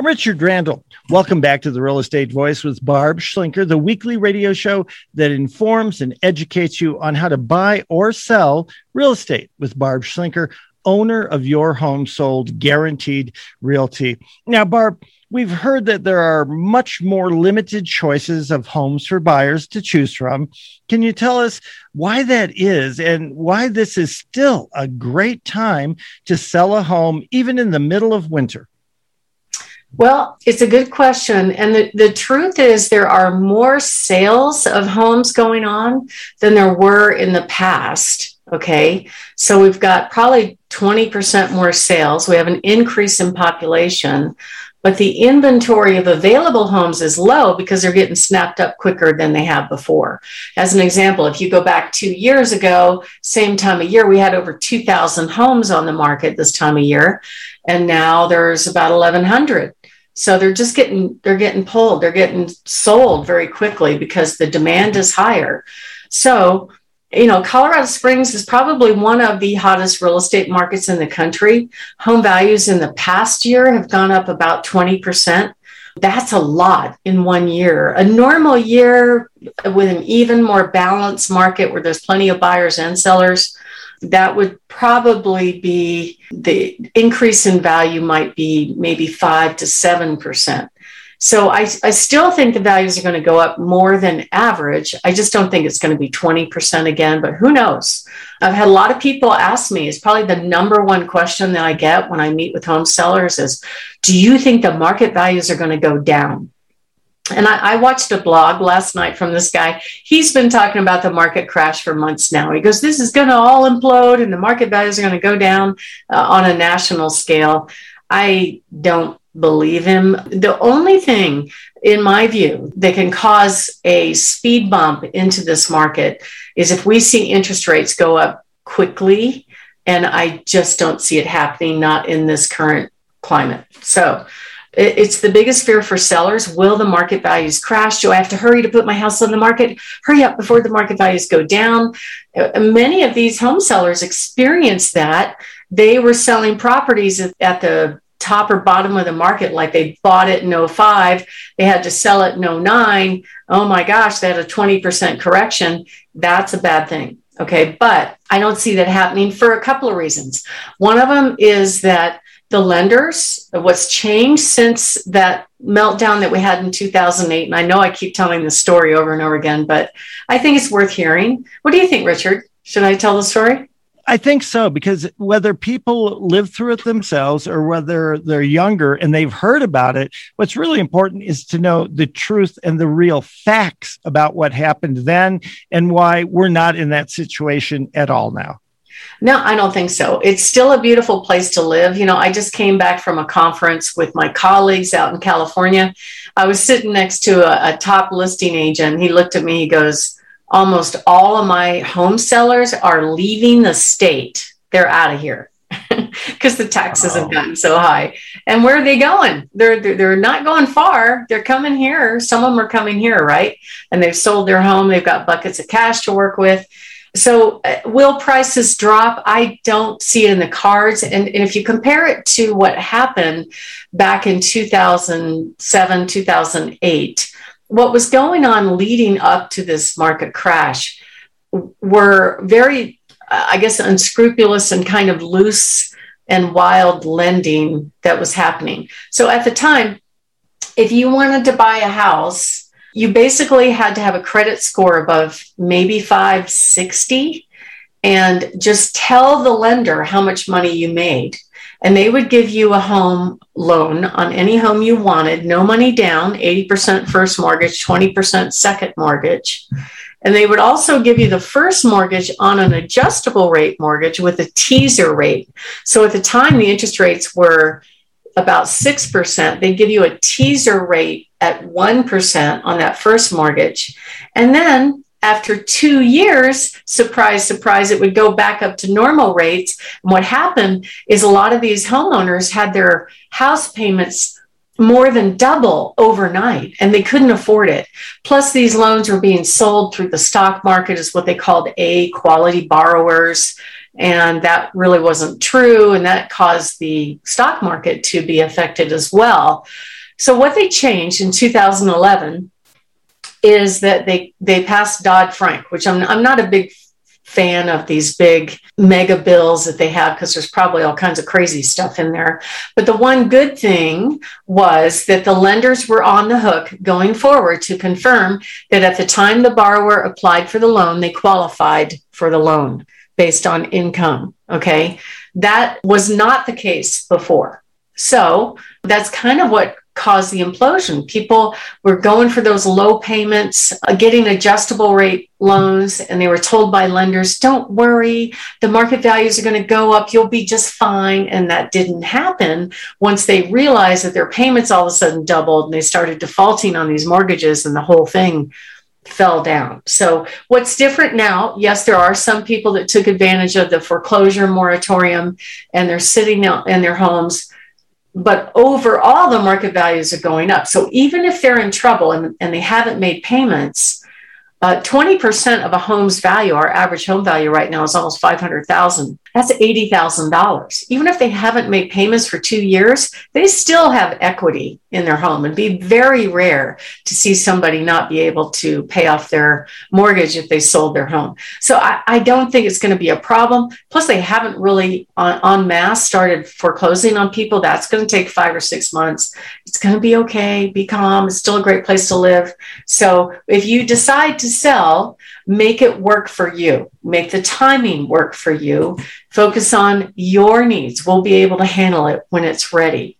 I'm Richard Randall. Welcome back to the Real Estate Voice with Barb Schlinker, the weekly radio show that informs and educates you on how to buy or sell real estate with Barb Schlinker, owner of Your Home Sold Guaranteed Realty. Now, Barb, we've heard that there are much more limited choices of homes for buyers to choose from. Can you tell us why that is and why this is still a great time to sell a home, even in the middle of winter? Well, it's a good question. And the, the truth is, there are more sales of homes going on than there were in the past. Okay. So we've got probably 20% more sales. We have an increase in population, but the inventory of available homes is low because they're getting snapped up quicker than they have before. As an example, if you go back two years ago, same time of year, we had over 2,000 homes on the market this time of year. And now there's about 1,100. So they're just getting they're getting pulled, they're getting sold very quickly because the demand is higher. So, you know, Colorado Springs is probably one of the hottest real estate markets in the country. Home values in the past year have gone up about 20%. That's a lot in one year. A normal year with an even more balanced market where there's plenty of buyers and sellers, that would probably be the increase in value might be maybe five to seven percent. So I, I still think the values are going to go up more than average. I just don't think it's going to be 20% again, but who knows? I've had a lot of people ask me, it's probably the number one question that I get when I meet with home sellers is, do you think the market values are going to go down? And I, I, watched a blog last night from this guy. He's been talking about the market crash for months now. He goes, This is going to all implode and the market values are going to go down uh, on a national scale. I don't believe him. The only thing, in my view, that can cause a speed bump into this market is if we see interest rates go up quickly. And I just don't see it happening, not in this current climate. So, it's the biggest fear for sellers. Will the market values crash? Do I have to hurry to put my house on the market? Hurry up before the market values go down. Uh, many of these home sellers experience that. They were selling properties at the top or bottom of the market, like they bought it in 05, they had to sell it in 09. Oh my gosh, they had a 20% correction. That's a bad thing. Okay. But I don't see that happening for a couple of reasons. One of them is that the lenders, what's changed since that meltdown that we had in 2008. And I know I keep telling the story over and over again, but I think it's worth hearing. What do you think, Richard? Should I tell the story? I think so, because whether people live through it themselves or whether they're younger and they've heard about it, what's really important is to know the truth and the real facts about what happened then and why we're not in that situation at all now. No, I don't think so. It's still a beautiful place to live. You know, I just came back from a conference with my colleagues out in California. I was sitting next to a, a top listing agent. He looked at me, he goes, Almost all of my home sellers are leaving the state. They're out of here because the taxes have gotten so high. And where are they going? They're, they're, they're not going far. They're coming here. Some of them are coming here, right? And they've sold their home. They've got buckets of cash to work with. So, uh, will prices drop? I don't see it in the cards. And, and, if you compare it to what happened back in 2007, 2008, what was going on leading up to this market crash were very, I guess, unscrupulous and kind of loose and wild lending that was happening. So, at the time, if you wanted to buy a house, you basically had to have a credit score above maybe 560 and just tell the lender how much money you made. And they would give you a home loan on any home you wanted, no money down, 80% first mortgage, 20% second mortgage. And they would also give you the first mortgage on an adjustable rate mortgage with a teaser rate. So at the time, the interest rates were about 6%. They'd give you a teaser rate at 1% on that first mortgage. And then after two years, surprise, surprise, it would go back up to normal rates. And what happened is a lot of these homeowners had their house payments more than double overnight and they couldn't afford it. Plus, these loans were being sold through the stock market as what they called A quality borrowers. And that really wasn't true. And that caused the stock market to be affected as well. So, what they changed in 2011 is that they, they passed Dodd Frank, which I'm, I'm not a big fan of these big mega bills that they have because there's probably all kinds of crazy stuff in there. But the one good thing was that the lenders were on the hook going forward to confirm that at the time the borrower applied for the loan, they qualified for the loan based on income. Okay. That was not the case before. So that's kind of what caused the implosion. People were going for those low payments, uh, getting adjustable rate loans, and they were told by lenders, don't worry, the market values are going to go up, you'll be just fine. And that didn't happen once they realized that their payments all of a sudden doubled and they started defaulting on these mortgages, and the whole thing fell down. So, what's different now? Yes, there are some people that took advantage of the foreclosure moratorium and they're sitting out in their homes but overall the market values are going up so even if they're in trouble and, and they haven't made payments uh, 20% of a home's value, our average home value right now is almost 500,000. That's $80,000. Even if they haven't made payments for two years, they still have equity in their home. and be very rare to see somebody not be able to pay off their mortgage if they sold their home. So I, I don't think it's going to be a problem. Plus, they haven't really on, en masse started foreclosing on people. That's going to take five or six months. It's going to be okay. Be calm. It's still a great place to live. So if you decide to sell, make it work for you, make the timing work for you, focus on your needs. We'll be able to handle it when it's ready.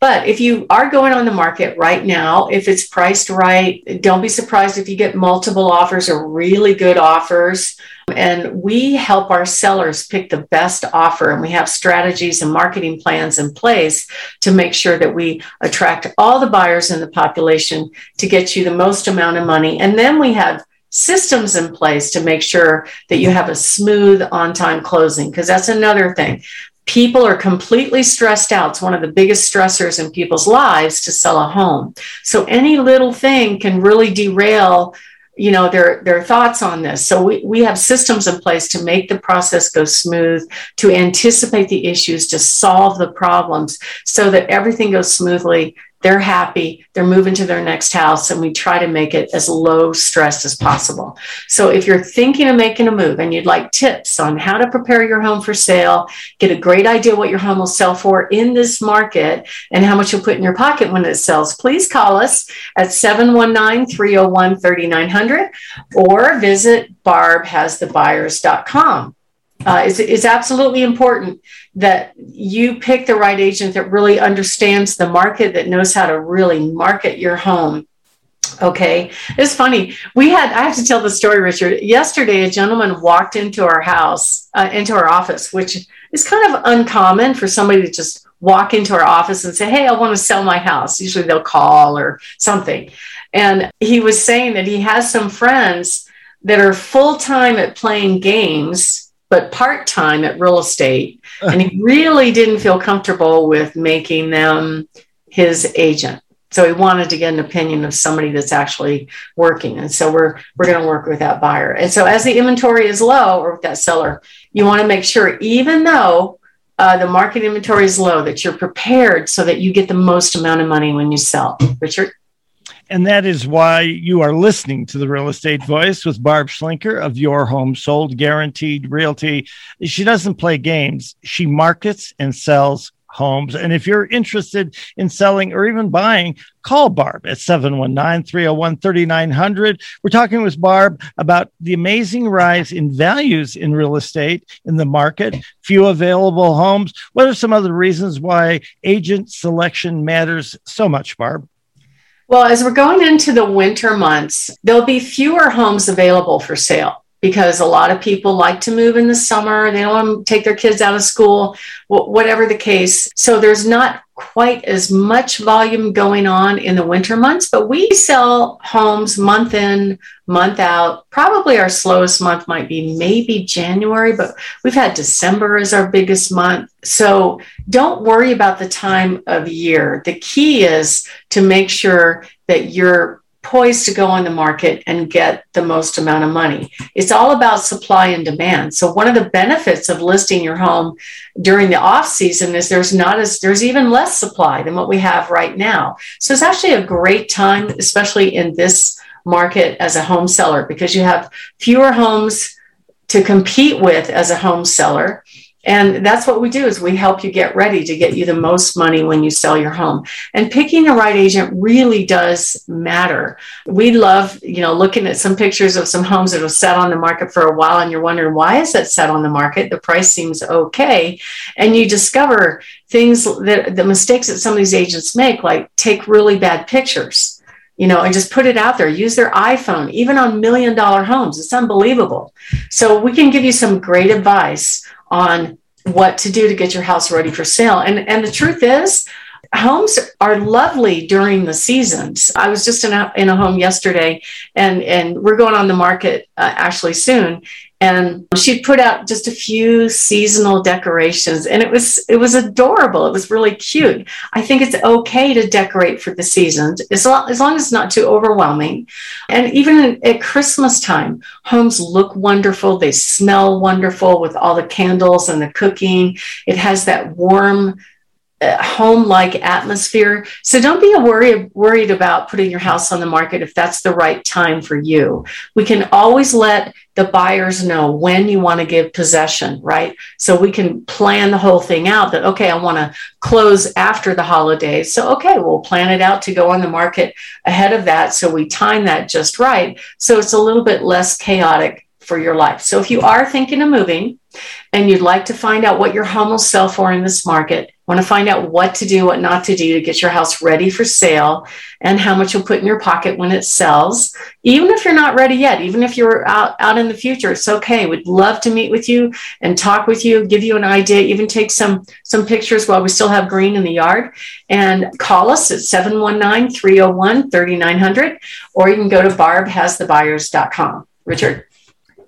But if you are going on the market right now, if it's priced right, don't be surprised if you get multiple offers or really good offers. And we help our sellers pick the best offer, and we have strategies and marketing plans in place to make sure that we attract all the buyers in the population to get you the most amount of money. And then we have systems in place to make sure that you have a smooth on time closing because that's another thing. People are completely stressed out. It's one of the biggest stressors in people's lives to sell a home. So any little thing can really derail you know their their thoughts on this. So we, we have systems in place to make the process go smooth to anticipate the issues to solve the problems so that everything goes smoothly they're happy, they're moving to their next house, and we try to make it as low stress as possible. So, if you're thinking of making a move and you'd like tips on how to prepare your home for sale, get a great idea what your home will sell for in this market, and how much you'll put in your pocket when it sells, please call us at 719 301 3900 or visit barbhasthebuyers.com. Uh, it's, it's absolutely important that you pick the right agent that really understands the market, that knows how to really market your home. Okay. It's funny. We had, I have to tell the story, Richard. Yesterday, a gentleman walked into our house, uh, into our office, which is kind of uncommon for somebody to just walk into our office and say, Hey, I want to sell my house. Usually they'll call or something. And he was saying that he has some friends that are full time at playing games but part time at real estate. And he really didn't feel comfortable with making them his agent. So he wanted to get an opinion of somebody that's actually working. And so we're we're going to work with that buyer. And so as the inventory is low or with that seller, you want to make sure even though uh, the market inventory is low, that you're prepared so that you get the most amount of money when you sell. Richard? And that is why you are listening to the Real Estate Voice with Barb Schlinker of Your Home Sold Guaranteed Realty. She doesn't play games, she markets and sells homes. And if you're interested in selling or even buying, call Barb at 719 301 3900. We're talking with Barb about the amazing rise in values in real estate in the market, few available homes. What are some other reasons why agent selection matters so much, Barb? Well, as we're going into the winter months, there'll be fewer homes available for sale because a lot of people like to move in the summer. They don't want to take their kids out of school, whatever the case. So there's not quite as much volume going on in the winter months, but we sell homes month in, month out. Probably our slowest month might be maybe January, but we've had December as our biggest month. So don't worry about the time of year. The key is to make sure that you're poised to go on the market and get the most amount of money. It's all about supply and demand. So one of the benefits of listing your home during the off season is there's not as there's even less supply than what we have right now. So it's actually a great time, especially in this market as a home seller, because you have fewer homes to compete with as a home seller and that's what we do is we help you get ready to get you the most money when you sell your home and picking the right agent really does matter we love you know looking at some pictures of some homes that have sat on the market for a while and you're wondering why is that set on the market the price seems okay and you discover things that the mistakes that some of these agents make like take really bad pictures you know, and just put it out there. Use their iPhone, even on million dollar homes. It's unbelievable. So we can give you some great advice on what to do to get your house ready for sale. And and the truth is, homes are lovely during the seasons. I was just in a, in a home yesterday, and and we're going on the market uh, actually soon, and she put out just a few seasonal decorations and it was it was adorable. It was really cute. I think it's okay to decorate for the seasons as long as, long as it's not too overwhelming. And even at christmas time homes look wonderful. They smell wonderful with all the candles and the cooking. It has that warm home like atmosphere. So don't be worry, worried about putting your house on the market if that's the right time for you. We can always let the buyers know when you want to give possession, right? So we can plan the whole thing out that, okay, I want to close after the holidays. So, okay, we'll plan it out to go on the market ahead of that. So we time that just right. So it's a little bit less chaotic for your life. So if you are thinking of moving and you'd like to find out what your home will sell for in this market, want to find out what to do, what not to do to get your house ready for sale and how much you'll put in your pocket when it sells. Even if you're not ready yet, even if you're out, out in the future, it's okay. We'd love to meet with you and talk with you, give you an idea, even take some, some pictures while we still have green in the yard and call us at 719-301-3900 or you can go to barbhasthebuyers.com. Richard.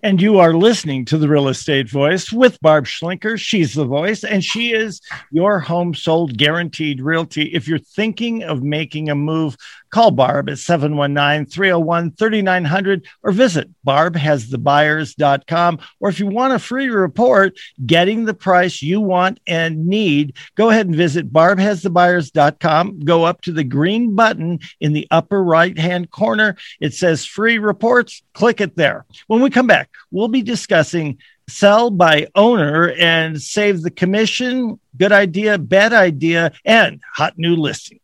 And you are listening to the Real Estate Voice with Barb Schlinker. She's the voice, and she is your home sold guaranteed realty. If you're thinking of making a move, Call Barb at 719 301 3900 or visit barbhasthebuyers.com. Or if you want a free report getting the price you want and need, go ahead and visit barbhasthebuyers.com. Go up to the green button in the upper right hand corner. It says free reports. Click it there. When we come back, we'll be discussing sell by owner and save the commission. Good idea, bad idea, and hot new listing.